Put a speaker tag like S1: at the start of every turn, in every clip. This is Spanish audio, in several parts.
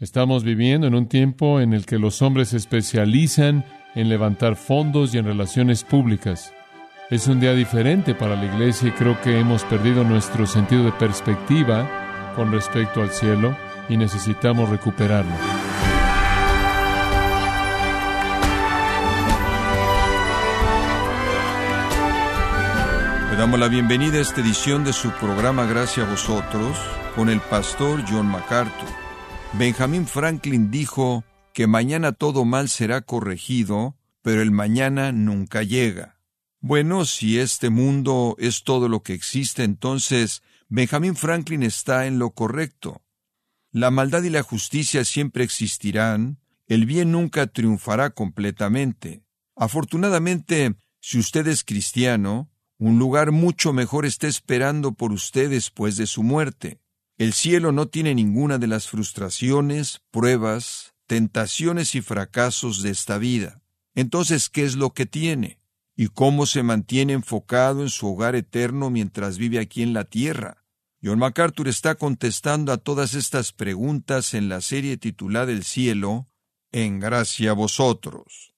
S1: Estamos viviendo en un tiempo en el que los hombres se especializan en levantar fondos y en relaciones públicas. Es un día diferente para la iglesia y creo que hemos perdido nuestro sentido de perspectiva con respecto al cielo y necesitamos recuperarlo.
S2: Le damos la bienvenida a esta edición de su programa Gracias a vosotros con el pastor John MacArthur. Benjamin Franklin dijo que mañana todo mal será corregido, pero el mañana nunca llega. Bueno, si este mundo es todo lo que existe, entonces Benjamin Franklin está en lo correcto. La maldad y la justicia siempre existirán, el bien nunca triunfará completamente. Afortunadamente, si usted es cristiano, un lugar mucho mejor está esperando por usted después de su muerte. El cielo no tiene ninguna de las frustraciones, pruebas, tentaciones y fracasos de esta vida. Entonces, ¿qué es lo que tiene? ¿Y cómo se mantiene enfocado en su hogar eterno mientras vive aquí en la tierra? John MacArthur está contestando a todas estas preguntas en la serie titulada El cielo, en gracia a vosotros.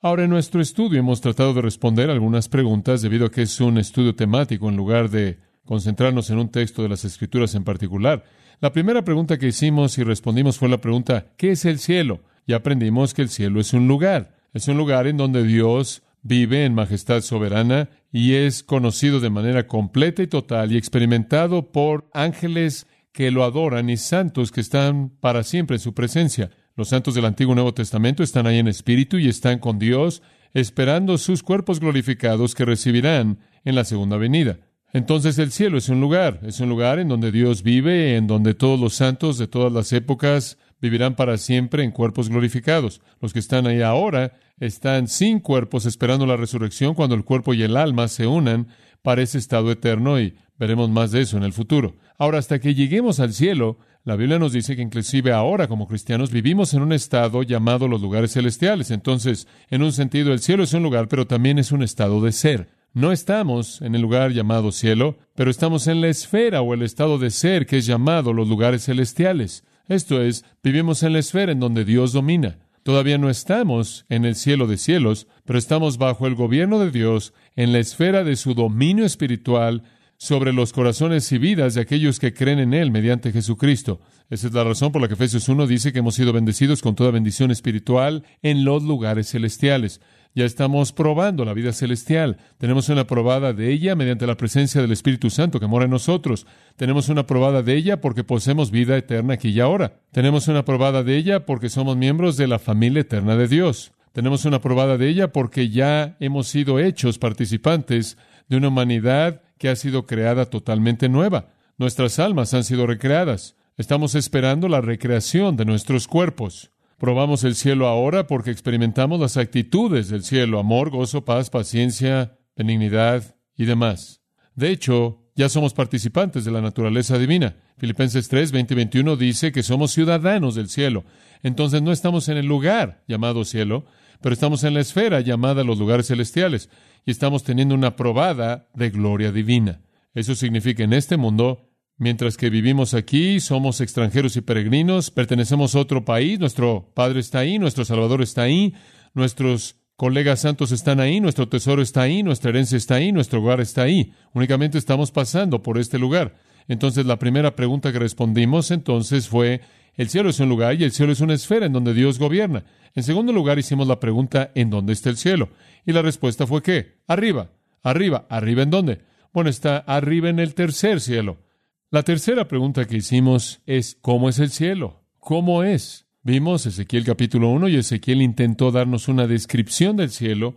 S1: Ahora en nuestro estudio hemos tratado de responder algunas preguntas debido a que es un estudio temático en lugar de concentrarnos en un texto de las Escrituras en particular. La primera pregunta que hicimos y respondimos fue la pregunta ¿qué es el cielo? Y aprendimos que el cielo es un lugar. Es un lugar en donde Dios vive en majestad soberana y es conocido de manera completa y total y experimentado por ángeles que lo adoran y santos que están para siempre en su presencia. Los santos del Antiguo y Nuevo Testamento están ahí en espíritu y están con Dios, esperando sus cuerpos glorificados que recibirán en la segunda venida. Entonces el cielo es un lugar, es un lugar en donde Dios vive, en donde todos los santos de todas las épocas vivirán para siempre en cuerpos glorificados. Los que están ahí ahora están sin cuerpos esperando la resurrección cuando el cuerpo y el alma se unan para ese estado eterno y veremos más de eso en el futuro. Ahora, hasta que lleguemos al cielo, la Biblia nos dice que inclusive ahora como cristianos vivimos en un estado llamado los lugares celestiales. Entonces, en un sentido, el cielo es un lugar, pero también es un estado de ser. No estamos en el lugar llamado cielo, pero estamos en la esfera o el estado de ser que es llamado los lugares celestiales. Esto es, vivimos en la esfera en donde Dios domina. Todavía no estamos en el cielo de cielos, pero estamos bajo el gobierno de Dios en la esfera de su dominio espiritual sobre los corazones y vidas de aquellos que creen en Él mediante Jesucristo. Esa es la razón por la que Efesios 1 dice que hemos sido bendecidos con toda bendición espiritual en los lugares celestiales. Ya estamos probando la vida celestial. Tenemos una probada de ella mediante la presencia del Espíritu Santo que mora en nosotros. Tenemos una probada de ella porque poseemos vida eterna aquí y ahora. Tenemos una probada de ella porque somos miembros de la familia eterna de Dios. Tenemos una probada de ella porque ya hemos sido hechos participantes de una humanidad que ha sido creada totalmente nueva. Nuestras almas han sido recreadas. Estamos esperando la recreación de nuestros cuerpos. Probamos el cielo ahora porque experimentamos las actitudes del cielo, amor, gozo, paz, paciencia, benignidad y demás. De hecho, ya somos participantes de la naturaleza divina. Filipenses 3, 20 y 21 dice que somos ciudadanos del cielo. Entonces no estamos en el lugar llamado cielo, pero estamos en la esfera llamada los lugares celestiales y estamos teniendo una probada de gloria divina. Eso significa en este mundo Mientras que vivimos aquí, somos extranjeros y peregrinos, pertenecemos a otro país, nuestro Padre está ahí, nuestro Salvador está ahí, nuestros colegas santos están ahí, nuestro tesoro está ahí, nuestra herencia está ahí, nuestro hogar está ahí. Únicamente estamos pasando por este lugar. Entonces la primera pregunta que respondimos entonces fue, el cielo es un lugar y el cielo es una esfera en donde Dios gobierna. En segundo lugar hicimos la pregunta, ¿en dónde está el cielo? Y la respuesta fue ¿qué? Arriba, arriba, arriba en dónde? Bueno, está arriba en el tercer cielo. La tercera pregunta que hicimos es, ¿cómo es el cielo? ¿Cómo es? Vimos Ezequiel capítulo 1 y Ezequiel intentó darnos una descripción del cielo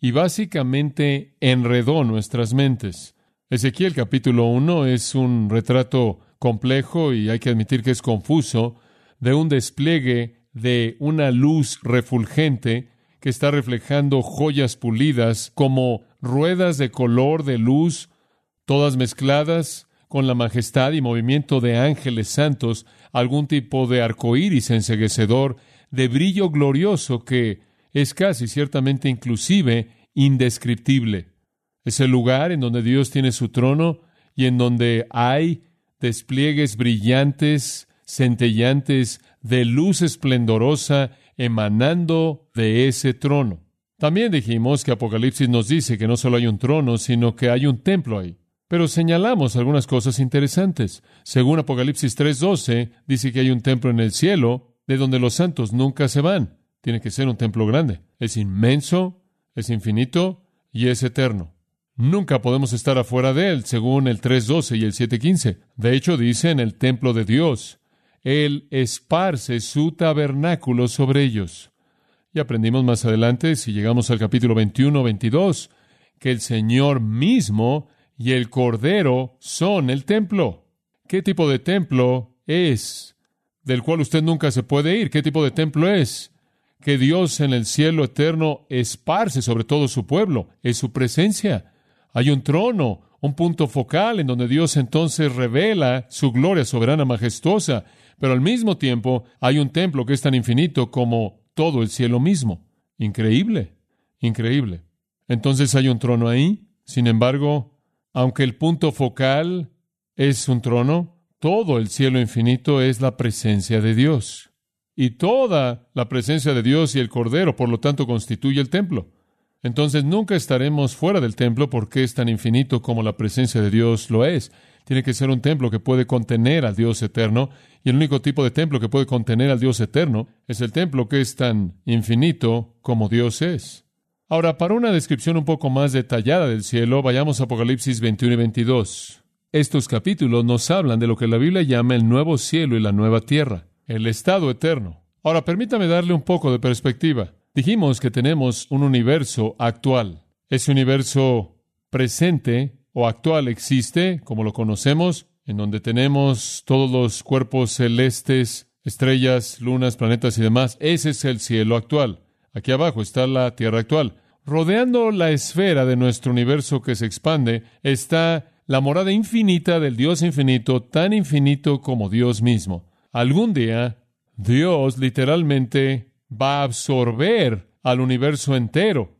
S1: y básicamente enredó nuestras mentes. Ezequiel capítulo 1 es un retrato complejo y hay que admitir que es confuso de un despliegue de una luz refulgente que está reflejando joyas pulidas como ruedas de color de luz, todas mezcladas con la majestad y movimiento de ángeles santos, algún tipo de arco iris enseguecedor, de brillo glorioso que es casi ciertamente inclusive indescriptible. Es el lugar en donde Dios tiene su trono y en donde hay despliegues brillantes, centellantes de luz esplendorosa emanando de ese trono. También dijimos que Apocalipsis nos dice que no solo hay un trono, sino que hay un templo ahí. Pero señalamos algunas cosas interesantes. Según Apocalipsis 3:12, dice que hay un templo en el cielo de donde los santos nunca se van. Tiene que ser un templo grande. Es inmenso, es infinito y es eterno. Nunca podemos estar afuera de él, según el 3.12 y el 7.15. De hecho, dice en el templo de Dios, Él esparce su tabernáculo sobre ellos. Y aprendimos más adelante, si llegamos al capítulo 21, 22, que el Señor mismo y el Cordero son el templo. ¿Qué tipo de templo es? Del cual usted nunca se puede ir. ¿Qué tipo de templo es? Que Dios en el cielo eterno esparce sobre todo su pueblo. Es su presencia. Hay un trono, un punto focal en donde Dios entonces revela su gloria soberana majestuosa, pero al mismo tiempo hay un templo que es tan infinito como todo el cielo mismo. Increíble, increíble. Entonces hay un trono ahí. Sin embargo, aunque el punto focal es un trono, todo el cielo infinito es la presencia de Dios. Y toda la presencia de Dios y el Cordero, por lo tanto, constituye el templo. Entonces nunca estaremos fuera del templo porque es tan infinito como la presencia de Dios lo es. Tiene que ser un templo que puede contener al Dios eterno, y el único tipo de templo que puede contener al Dios eterno es el templo que es tan infinito como Dios es. Ahora, para una descripción un poco más detallada del cielo, vayamos a Apocalipsis 21 y 22. Estos capítulos nos hablan de lo que la Biblia llama el nuevo cielo y la nueva tierra, el estado eterno. Ahora, permítame darle un poco de perspectiva. Dijimos que tenemos un universo actual. Ese universo presente o actual existe, como lo conocemos, en donde tenemos todos los cuerpos celestes, estrellas, lunas, planetas y demás. Ese es el cielo actual. Aquí abajo está la Tierra actual. Rodeando la esfera de nuestro universo que se expande está la morada infinita del Dios infinito, tan infinito como Dios mismo. Algún día, Dios literalmente va a absorber al universo entero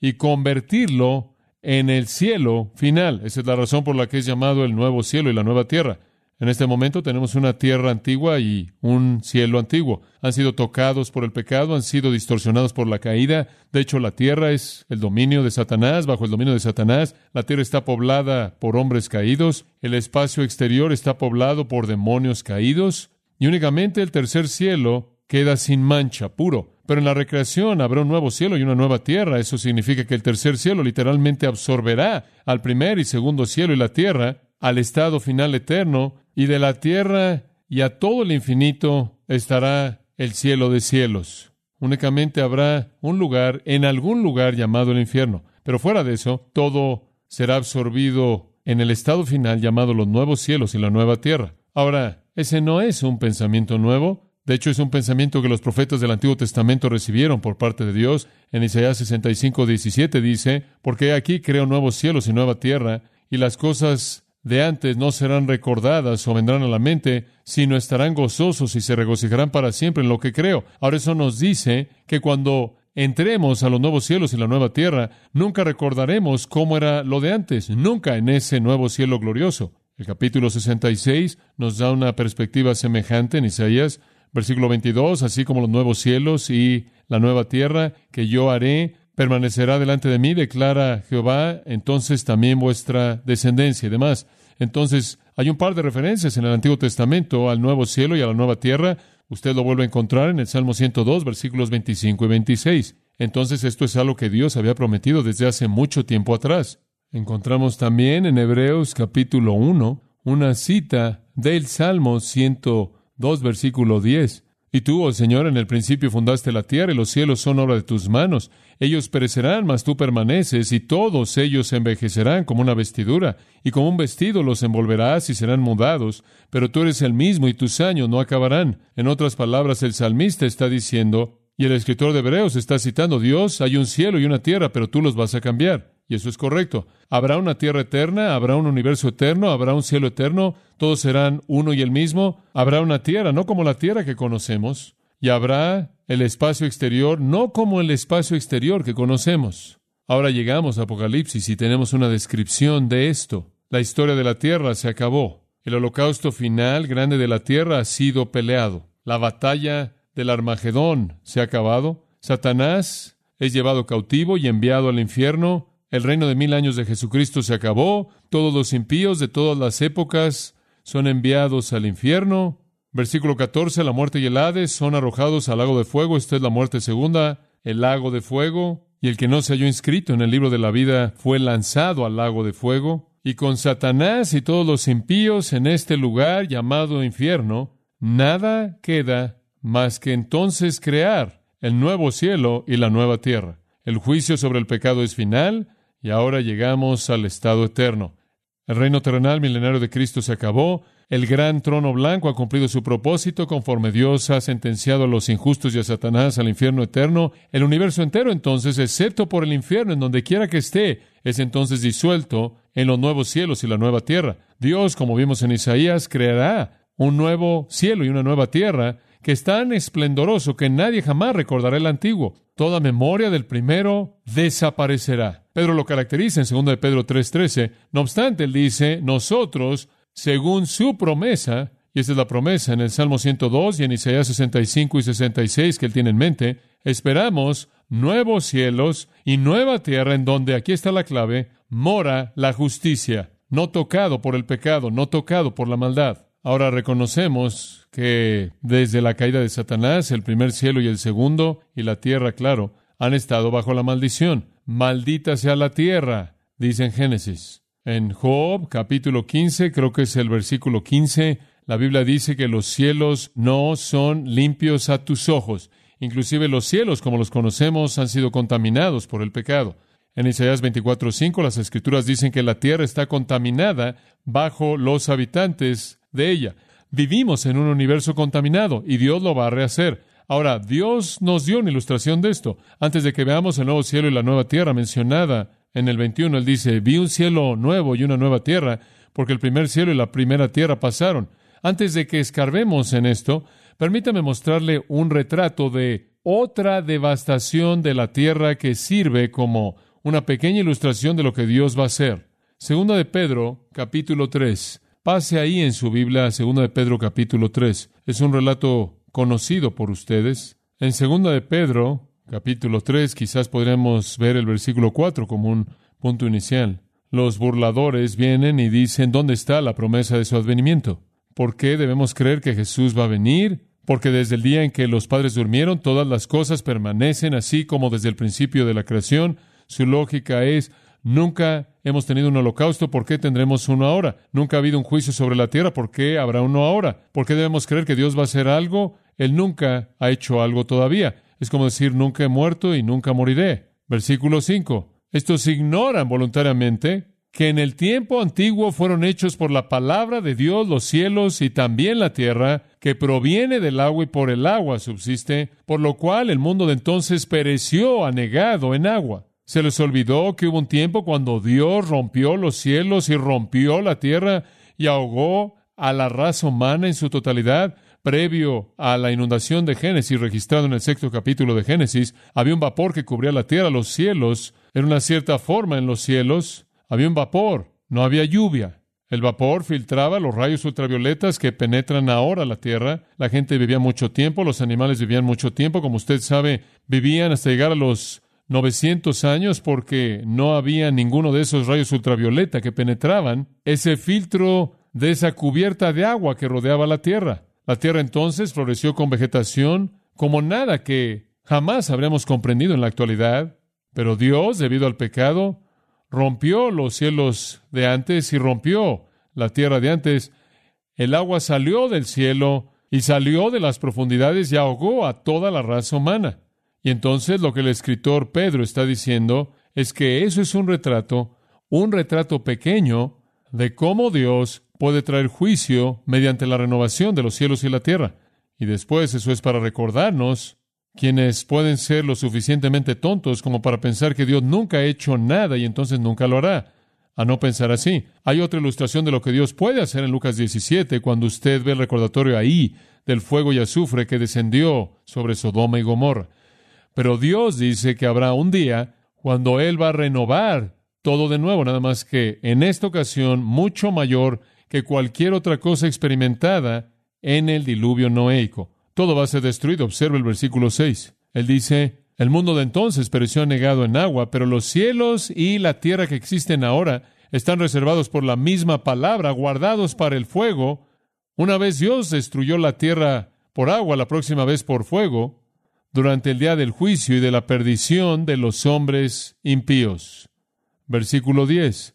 S1: y convertirlo en el cielo final. Esa es la razón por la que es llamado el nuevo cielo y la nueva tierra. En este momento tenemos una tierra antigua y un cielo antiguo. Han sido tocados por el pecado, han sido distorsionados por la caída. De hecho, la tierra es el dominio de Satanás, bajo el dominio de Satanás. La tierra está poblada por hombres caídos. El espacio exterior está poblado por demonios caídos. Y únicamente el tercer cielo queda sin mancha, puro. Pero en la recreación habrá un nuevo cielo y una nueva tierra. Eso significa que el tercer cielo literalmente absorberá al primer y segundo cielo y la tierra, al estado final eterno, y de la tierra y a todo el infinito estará el cielo de cielos. Únicamente habrá un lugar, en algún lugar llamado el infierno. Pero fuera de eso, todo será absorbido en el estado final llamado los nuevos cielos y la nueva tierra. Ahora, ese no es un pensamiento nuevo, de hecho, es un pensamiento que los profetas del Antiguo Testamento recibieron por parte de Dios. En Isaías 65, 17 dice, porque aquí creo nuevos cielos y nueva tierra, y las cosas de antes no serán recordadas o vendrán a la mente, sino estarán gozosos y se regocijarán para siempre en lo que creo. Ahora eso nos dice que cuando entremos a los nuevos cielos y la nueva tierra, nunca recordaremos cómo era lo de antes, nunca en ese nuevo cielo glorioso. El capítulo 66 nos da una perspectiva semejante en Isaías Versículo 22, así como los nuevos cielos y la nueva tierra que yo haré, permanecerá delante de mí, declara Jehová, entonces también vuestra descendencia y demás. Entonces, hay un par de referencias en el Antiguo Testamento al nuevo cielo y a la nueva tierra. Usted lo vuelve a encontrar en el Salmo 102, versículos 25 y 26. Entonces, esto es algo que Dios había prometido desde hace mucho tiempo atrás. Encontramos también en Hebreos capítulo 1 una cita del Salmo 102 2, versículo 10. Y tú, oh Señor, en el principio fundaste la tierra y los cielos son obra de tus manos. Ellos perecerán, mas tú permaneces, y todos ellos envejecerán como una vestidura, y como un vestido los envolverás y serán mudados, pero tú eres el mismo y tus años no acabarán. En otras palabras, el salmista está diciendo, y el escritor de Hebreos está citando, Dios, hay un cielo y una tierra, pero tú los vas a cambiar. Y eso es correcto. Habrá una tierra eterna, habrá un universo eterno, habrá un cielo eterno, todos serán uno y el mismo. Habrá una tierra, no como la tierra que conocemos, y habrá el espacio exterior, no como el espacio exterior que conocemos. Ahora llegamos a Apocalipsis y tenemos una descripción de esto. La historia de la tierra se acabó. El holocausto final grande de la tierra ha sido peleado. La batalla del Armagedón se ha acabado. Satanás es llevado cautivo y enviado al infierno. El reino de mil años de Jesucristo se acabó. Todos los impíos de todas las épocas son enviados al infierno. Versículo 14, la muerte y el Hades son arrojados al lago de fuego. Esta es la muerte segunda, el lago de fuego. Y el que no se halló inscrito en el libro de la vida fue lanzado al lago de fuego. Y con Satanás y todos los impíos en este lugar llamado infierno, nada queda más que entonces crear el nuevo cielo y la nueva tierra. El juicio sobre el pecado es final y ahora llegamos al estado eterno. El reino terrenal milenario de Cristo se acabó el gran trono blanco ha cumplido su propósito conforme Dios ha sentenciado a los injustos y a Satanás al infierno eterno. El universo entero entonces, excepto por el infierno, en donde quiera que esté, es entonces disuelto en los nuevos cielos y la nueva tierra. Dios, como vimos en Isaías, creará un nuevo cielo y una nueva tierra que es tan esplendoroso que nadie jamás recordará el antiguo. Toda memoria del primero desaparecerá. Pedro lo caracteriza en 2 de Pedro 3:13. No obstante, él dice, nosotros según su promesa, y esta es la promesa en el Salmo 102 y en Isaías 65 y 66 que él tiene en mente, esperamos nuevos cielos y nueva tierra en donde, aquí está la clave, mora la justicia, no tocado por el pecado, no tocado por la maldad. Ahora reconocemos que desde la caída de Satanás, el primer cielo y el segundo, y la tierra, claro, han estado bajo la maldición. Maldita sea la tierra, dice en Génesis. En Job capítulo 15, creo que es el versículo 15, la Biblia dice que los cielos no son limpios a tus ojos. Inclusive los cielos, como los conocemos, han sido contaminados por el pecado. En Isaías 24:5 las escrituras dicen que la tierra está contaminada bajo los habitantes de ella. Vivimos en un universo contaminado y Dios lo va a rehacer. Ahora, Dios nos dio una ilustración de esto. Antes de que veamos el nuevo cielo y la nueva tierra mencionada en el 21 él dice, vi un cielo nuevo y una nueva tierra, porque el primer cielo y la primera tierra pasaron. Antes de que escarbemos en esto, permítame mostrarle un retrato de otra devastación de la tierra que sirve como una pequeña ilustración de lo que Dios va a hacer. Segunda de Pedro, capítulo 3. Pase ahí en su Biblia, Segunda de Pedro, capítulo 3. Es un relato conocido por ustedes. En Segunda de Pedro, capítulo 3, quizás podremos ver el versículo 4 como un punto inicial. Los burladores vienen y dicen, ¿dónde está la promesa de su advenimiento? ¿Por qué debemos creer que Jesús va a venir? Porque desde el día en que los padres durmieron, todas las cosas permanecen así como desde el principio de la creación. Su lógica es, nunca hemos tenido un holocausto, ¿por qué tendremos uno ahora? Nunca ha habido un juicio sobre la tierra, ¿por qué habrá uno ahora? ¿Por qué debemos creer que Dios va a hacer algo? Él nunca ha hecho algo todavía. Es como decir, nunca he muerto y nunca moriré. Versículo 5. Estos ignoran voluntariamente que en el tiempo antiguo fueron hechos por la palabra de Dios los cielos y también la tierra, que proviene del agua y por el agua subsiste, por lo cual el mundo de entonces pereció anegado en agua. Se les olvidó que hubo un tiempo cuando Dios rompió los cielos y rompió la tierra y ahogó a la raza humana en su totalidad, previo a la inundación de Génesis, registrado en el sexto capítulo de Génesis, había un vapor que cubría la tierra, los cielos, en una cierta forma en los cielos, había un vapor, no había lluvia. El vapor filtraba los rayos ultravioletas que penetran ahora la tierra. La gente vivía mucho tiempo, los animales vivían mucho tiempo, como usted sabe, vivían hasta llegar a los 900 años porque no había ninguno de esos rayos ultravioleta que penetraban ese filtro de esa cubierta de agua que rodeaba la tierra. La tierra entonces floreció con vegetación como nada que jamás habremos comprendido en la actualidad. Pero Dios, debido al pecado, rompió los cielos de antes y rompió la tierra de antes. El agua salió del cielo y salió de las profundidades y ahogó a toda la raza humana. Y entonces lo que el escritor Pedro está diciendo es que eso es un retrato, un retrato pequeño de cómo Dios puede traer juicio mediante la renovación de los cielos y la tierra. Y después eso es para recordarnos quienes pueden ser lo suficientemente tontos como para pensar que Dios nunca ha hecho nada y entonces nunca lo hará. A no pensar así. Hay otra ilustración de lo que Dios puede hacer en Lucas 17, cuando usted ve el recordatorio ahí del fuego y azufre que descendió sobre Sodoma y Gomorra. Pero Dios dice que habrá un día cuando Él va a renovar todo de nuevo, nada más que en esta ocasión mucho mayor que cualquier otra cosa experimentada en el diluvio noéico. Todo va a ser destruido. Observa el versículo 6. Él dice, el mundo de entonces pereció anegado en agua, pero los cielos y la tierra que existen ahora están reservados por la misma palabra, guardados para el fuego. Una vez Dios destruyó la tierra por agua, la próxima vez por fuego, durante el día del juicio y de la perdición de los hombres impíos. Versículo 10.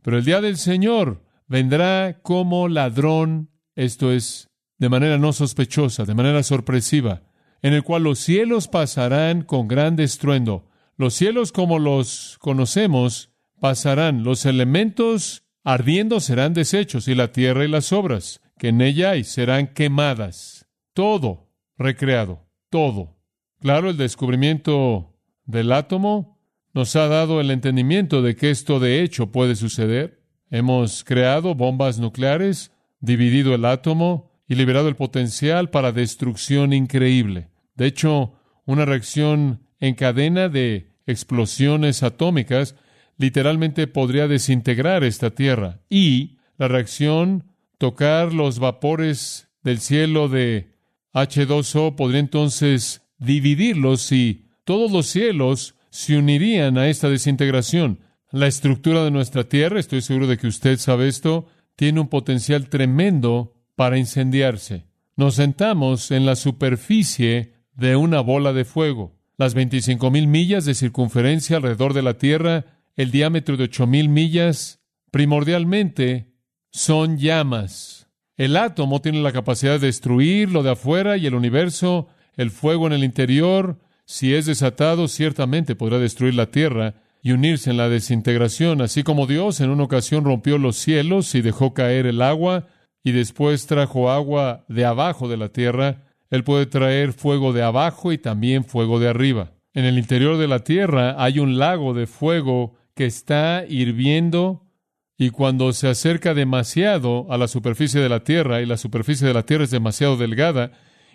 S1: Pero el día del Señor vendrá como ladrón, esto es, de manera no sospechosa, de manera sorpresiva en el cual los cielos pasarán con gran estruendo. Los cielos como los conocemos pasarán, los elementos ardiendo serán deshechos y la tierra y las obras que en ella hay serán quemadas. Todo recreado, todo. Claro, el descubrimiento del átomo nos ha dado el entendimiento de que esto de hecho puede suceder. Hemos creado bombas nucleares, dividido el átomo y liberado el potencial para destrucción increíble. De hecho, una reacción en cadena de explosiones atómicas literalmente podría desintegrar esta Tierra. Y la reacción, tocar los vapores del cielo de H2O, podría entonces dividirlos y todos los cielos se unirían a esta desintegración. La estructura de nuestra Tierra, estoy seguro de que usted sabe esto, tiene un potencial tremendo para incendiarse. Nos sentamos en la superficie de una bola de fuego. Las veinticinco mil millas de circunferencia alrededor de la Tierra, el diámetro de ocho mil millas, primordialmente son llamas. El átomo tiene la capacidad de destruir lo de afuera y el universo, el fuego en el interior, si es desatado, ciertamente podrá destruir la Tierra y unirse en la desintegración, así como Dios en una ocasión rompió los cielos y dejó caer el agua, y después trajo agua de abajo de la tierra, él puede traer fuego de abajo y también fuego de arriba. En el interior de la tierra hay un lago de fuego que está hirviendo y cuando se acerca demasiado a la superficie de la tierra y la superficie de la tierra es demasiado delgada,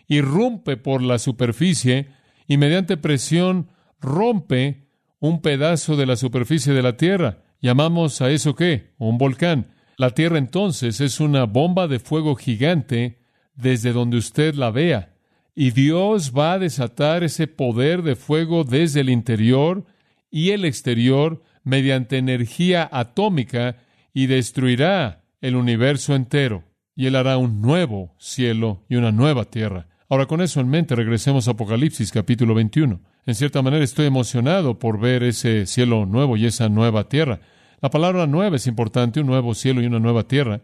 S1: irrumpe por la superficie y mediante presión rompe un pedazo de la superficie de la tierra. ¿Llamamos a eso qué? Un volcán. La tierra entonces es una bomba de fuego gigante desde donde usted la vea. Y Dios va a desatar ese poder de fuego desde el interior y el exterior mediante energía atómica y destruirá el universo entero. Y Él hará un nuevo cielo y una nueva tierra. Ahora con eso en mente regresemos a Apocalipsis capítulo 21. En cierta manera estoy emocionado por ver ese cielo nuevo y esa nueva tierra. La palabra nueva es importante, un nuevo cielo y una nueva tierra.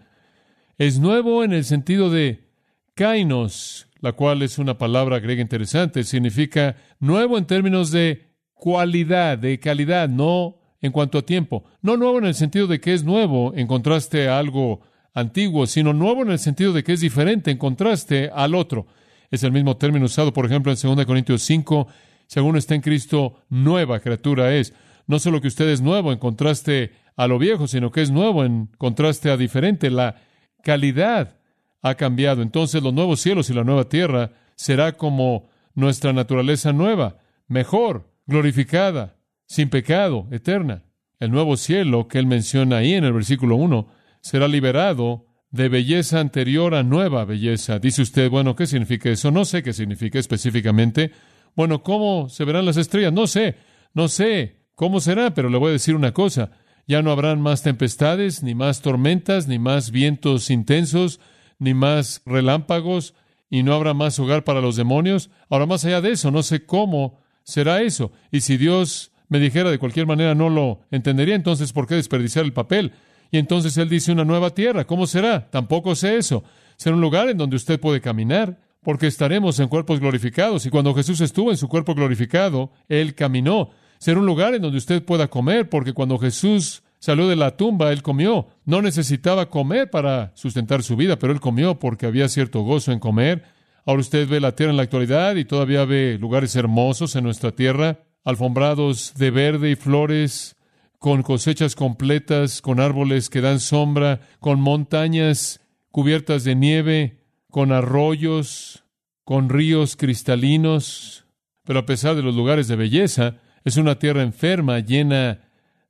S1: Es nuevo en el sentido de Kainos, la cual es una palabra griega interesante, significa nuevo en términos de cualidad, de calidad, no en cuanto a tiempo. No nuevo en el sentido de que es nuevo en contraste a algo antiguo, sino nuevo en el sentido de que es diferente en contraste al otro. Es el mismo término usado, por ejemplo, en 2 Corintios 5, según está en Cristo, nueva criatura es. No solo que usted es nuevo en contraste a lo viejo, sino que es nuevo en contraste a diferente. La calidad ha cambiado. Entonces los nuevos cielos y la nueva tierra será como nuestra naturaleza nueva, mejor, glorificada, sin pecado, eterna. El nuevo cielo que él menciona ahí en el versículo 1 será liberado de belleza anterior a nueva belleza. Dice usted, bueno, ¿qué significa eso? No sé qué significa específicamente. Bueno, ¿cómo se verán las estrellas? No sé, no sé cómo será, pero le voy a decir una cosa. Ya no habrán más tempestades, ni más tormentas, ni más vientos intensos, ni más relámpagos, y no habrá más hogar para los demonios. Ahora, más allá de eso, no sé cómo será eso. Y si Dios me dijera de cualquier manera no lo entendería, entonces ¿por qué desperdiciar el papel? Y entonces Él dice una nueva tierra. ¿Cómo será? Tampoco sé eso. Será un lugar en donde usted puede caminar, porque estaremos en cuerpos glorificados. Y cuando Jesús estuvo en su cuerpo glorificado, Él caminó. Será un lugar en donde usted pueda comer, porque cuando Jesús salió de la tumba, él comió. No necesitaba comer para sustentar su vida, pero él comió porque había cierto gozo en comer. Ahora usted ve la tierra en la actualidad y todavía ve lugares hermosos en nuestra tierra, alfombrados de verde y flores, con cosechas completas, con árboles que dan sombra, con montañas cubiertas de nieve, con arroyos, con ríos cristalinos. Pero a pesar de los lugares de belleza, es una tierra enferma, llena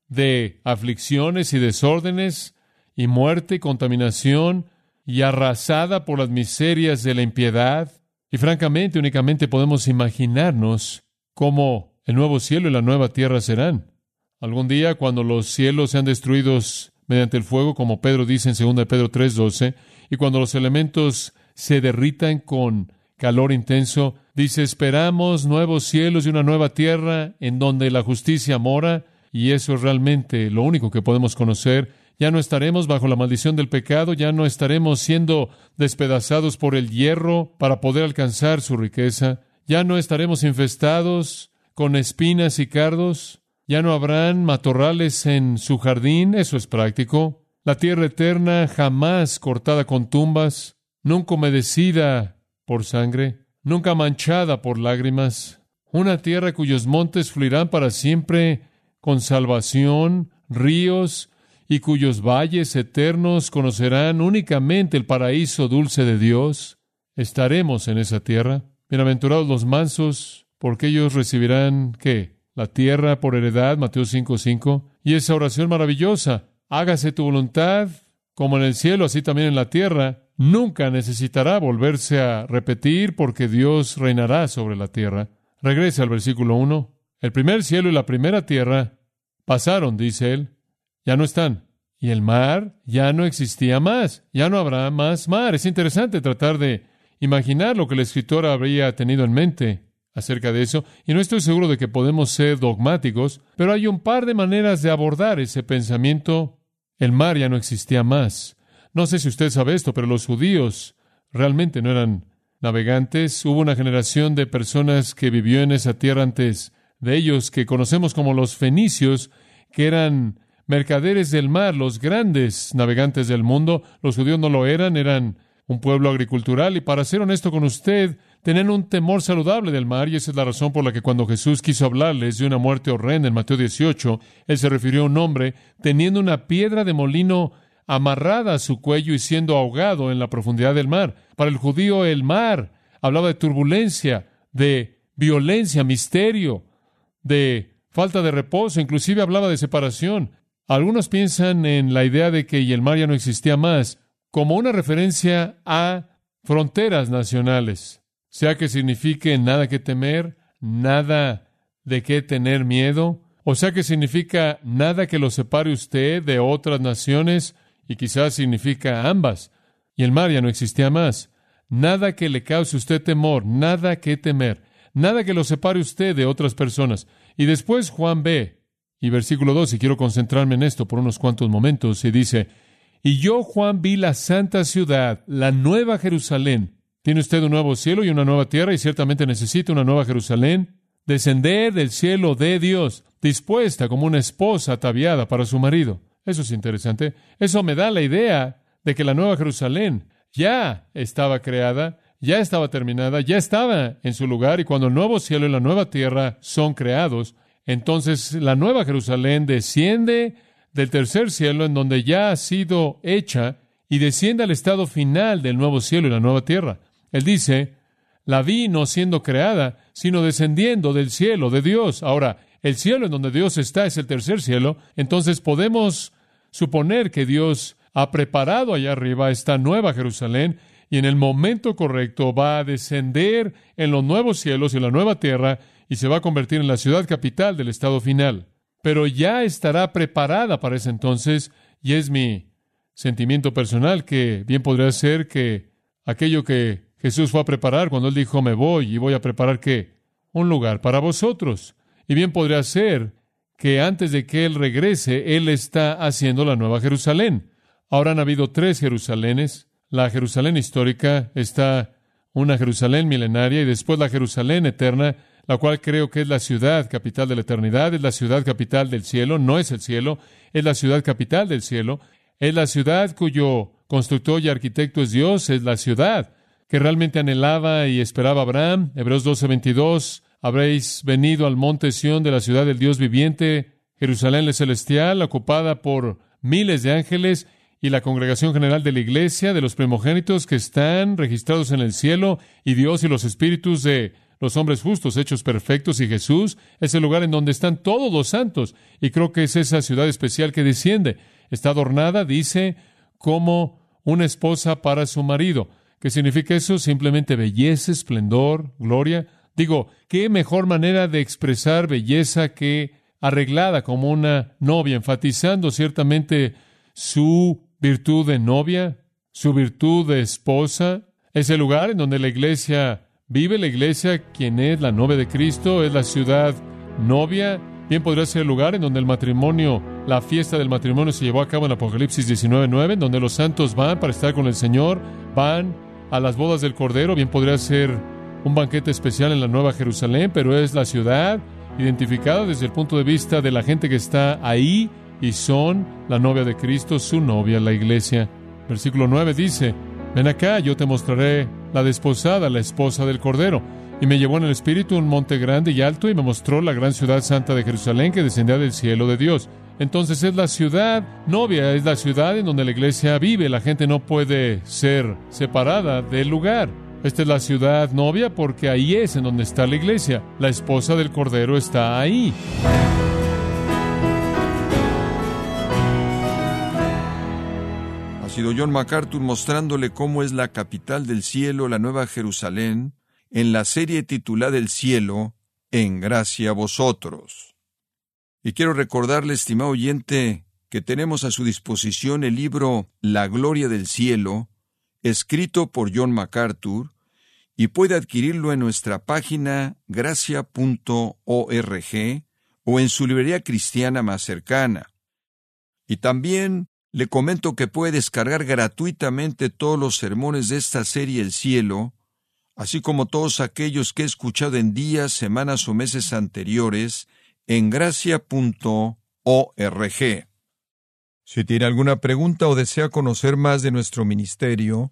S1: de aflicciones y desórdenes, y muerte y contaminación y arrasada por las miserias de la impiedad. Y francamente, únicamente podemos imaginarnos cómo el nuevo cielo y la nueva tierra serán. Algún día, cuando los cielos sean destruidos mediante el fuego, como Pedro dice en 2 Pedro 3:12, y cuando los elementos se derritan con calor intenso, dice, esperamos nuevos cielos y una nueva tierra en donde la justicia mora, y eso es realmente lo único que podemos conocer. Ya no estaremos bajo la maldición del pecado, ya no estaremos siendo despedazados por el hierro para poder alcanzar su riqueza, ya no estaremos infestados con espinas y cardos, ya no habrán matorrales en su jardín, eso es práctico. La tierra eterna jamás cortada con tumbas, nunca humedecida por sangre, nunca manchada por lágrimas. Una tierra cuyos montes fluirán para siempre con salvación, ríos, y cuyos valles eternos conocerán únicamente el paraíso dulce de Dios. Estaremos en esa tierra. Bienaventurados los mansos, porque ellos recibirán, ¿qué? La tierra por heredad, Mateo 5:5. Y esa oración maravillosa, hágase tu voluntad, como en el cielo, así también en la tierra, nunca necesitará volverse a repetir porque Dios reinará sobre la tierra. Regrese al versículo 1. El primer cielo y la primera tierra pasaron, dice él, ya no están. Y el mar ya no existía más, ya no habrá más mar. Es interesante tratar de imaginar lo que el escritor habría tenido en mente acerca de eso, y no estoy seguro de que podemos ser dogmáticos, pero hay un par de maneras de abordar ese pensamiento. El mar ya no existía más. No sé si usted sabe esto, pero los judíos realmente no eran navegantes. Hubo una generación de personas que vivió en esa tierra antes de ellos, que conocemos como los fenicios, que eran mercaderes del mar, los grandes navegantes del mundo. Los judíos no lo eran, eran un pueblo agricultural y para ser honesto con usted, tenían un temor saludable del mar y esa es la razón por la que cuando Jesús quiso hablarles de una muerte horrenda en Mateo 18, él se refirió a un hombre teniendo una piedra de molino amarrada a su cuello y siendo ahogado en la profundidad del mar. Para el judío el mar hablaba de turbulencia, de violencia, misterio, de falta de reposo, inclusive hablaba de separación. Algunos piensan en la idea de que y el mar ya no existía más como una referencia a fronteras nacionales sea que signifique nada que temer, nada de qué tener miedo, o sea que significa nada que lo separe usted de otras naciones, y quizás significa ambas, y el mar ya no existía más. Nada que le cause usted temor, nada que temer, nada que lo separe usted de otras personas. Y después Juan ve, y versículo 2, y quiero concentrarme en esto por unos cuantos momentos, y dice, y yo Juan vi la santa ciudad, la nueva Jerusalén, tiene usted un nuevo cielo y una nueva tierra y ciertamente necesita una nueva Jerusalén. Descender del cielo de Dios, dispuesta como una esposa ataviada para su marido. Eso es interesante. Eso me da la idea de que la nueva Jerusalén ya estaba creada, ya estaba terminada, ya estaba en su lugar y cuando el nuevo cielo y la nueva tierra son creados, entonces la nueva Jerusalén desciende del tercer cielo en donde ya ha sido hecha y desciende al estado final del nuevo cielo y la nueva tierra. Él dice, la vi no siendo creada, sino descendiendo del cielo de Dios. Ahora, el cielo en donde Dios está es el tercer cielo, entonces podemos suponer que Dios ha preparado allá arriba esta nueva Jerusalén y en el momento correcto va a descender en los nuevos cielos y la nueva tierra y se va a convertir en la ciudad capital del estado final. Pero ya estará preparada para ese entonces y es mi sentimiento personal que bien podría ser que aquello que Jesús fue a preparar cuando él dijo, me voy y voy a preparar qué? Un lugar para vosotros. Y bien podría ser que antes de que Él regrese, Él está haciendo la nueva Jerusalén. Ahora han habido tres Jerusalenes. La Jerusalén histórica está una Jerusalén milenaria y después la Jerusalén eterna, la cual creo que es la ciudad capital de la eternidad, es la ciudad capital del cielo, no es el cielo, es la ciudad capital del cielo, es la ciudad cuyo constructor y arquitecto es Dios, es la ciudad que realmente anhelaba y esperaba Abraham. Hebreos 12:22, habréis venido al monte Sión de la ciudad del Dios viviente, Jerusalén celestial, ocupada por miles de ángeles y la congregación general de la iglesia, de los primogénitos que están registrados en el cielo, y Dios y los espíritus de los hombres justos, hechos perfectos, y Jesús es el lugar en donde están todos los santos. Y creo que es esa ciudad especial que desciende. Está adornada, dice, como una esposa para su marido. ¿Qué significa eso? Simplemente belleza, esplendor, gloria. Digo, ¿qué mejor manera de expresar belleza que arreglada como una novia, enfatizando ciertamente su virtud de novia, su virtud de esposa? Es el lugar en donde la iglesia vive, la iglesia, quien es la novia de Cristo, es la ciudad novia. Bien podría ser el lugar en donde el matrimonio, la fiesta del matrimonio se llevó a cabo en Apocalipsis 19.9, en donde los santos van para estar con el Señor, van a las bodas del Cordero, bien podría ser un banquete especial en la Nueva Jerusalén, pero es la ciudad identificada desde el punto de vista de la gente que está ahí y son la novia de Cristo, su novia, la iglesia. Versículo 9 dice, ven acá, yo te mostraré la desposada, la esposa del Cordero. Y me llevó en el Espíritu un monte grande y alto y me mostró la gran ciudad santa de Jerusalén que descendía del cielo de Dios. Entonces es la ciudad novia, es la ciudad en donde la iglesia vive. La gente no puede ser separada del lugar. Esta es la ciudad novia porque ahí es en donde está la iglesia. La esposa del Cordero está ahí.
S2: Ha sido John MacArthur mostrándole cómo es la capital del cielo, la Nueva Jerusalén, en la serie titulada El cielo, en gracia a vosotros. Y quiero recordarle, estimado oyente, que tenemos a su disposición el libro La Gloria del Cielo, escrito por John MacArthur, y puede adquirirlo en nuestra página gracia.org o en su librería cristiana más cercana. Y también le comento que puede descargar gratuitamente todos los sermones de esta serie El Cielo, así como todos aquellos que he escuchado en días, semanas o meses anteriores, en gracia.org. Si tiene alguna pregunta o desea conocer más de nuestro ministerio,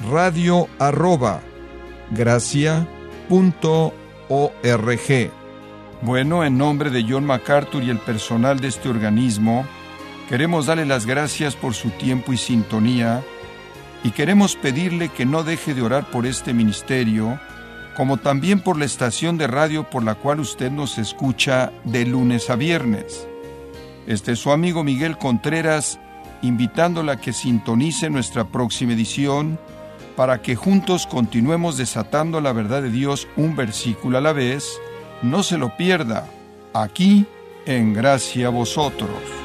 S2: radio arroba Bueno, en nombre de John MacArthur y el personal de este organismo, queremos darle las gracias por su tiempo y sintonía y queremos pedirle que no deje de orar por este ministerio, como también por la estación de radio por la cual usted nos escucha de lunes a viernes. Este es su amigo Miguel Contreras, invitándola a que sintonice nuestra próxima edición para que juntos continuemos desatando la verdad de Dios un versículo a la vez. No se lo pierda, aquí en Gracia a Vosotros.